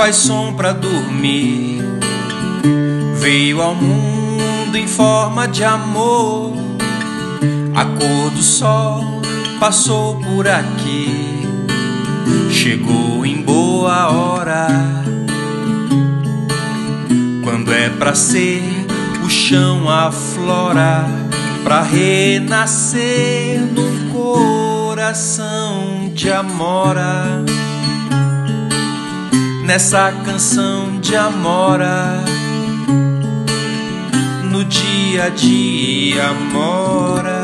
faz som pra dormir. Veio ao mundo em forma de amor. A cor do sol passou por aqui. Chegou em boa hora. Quando é pra ser, o chão aflora pra renascer num coração de amora nessa canção de amora. No dia a dia mora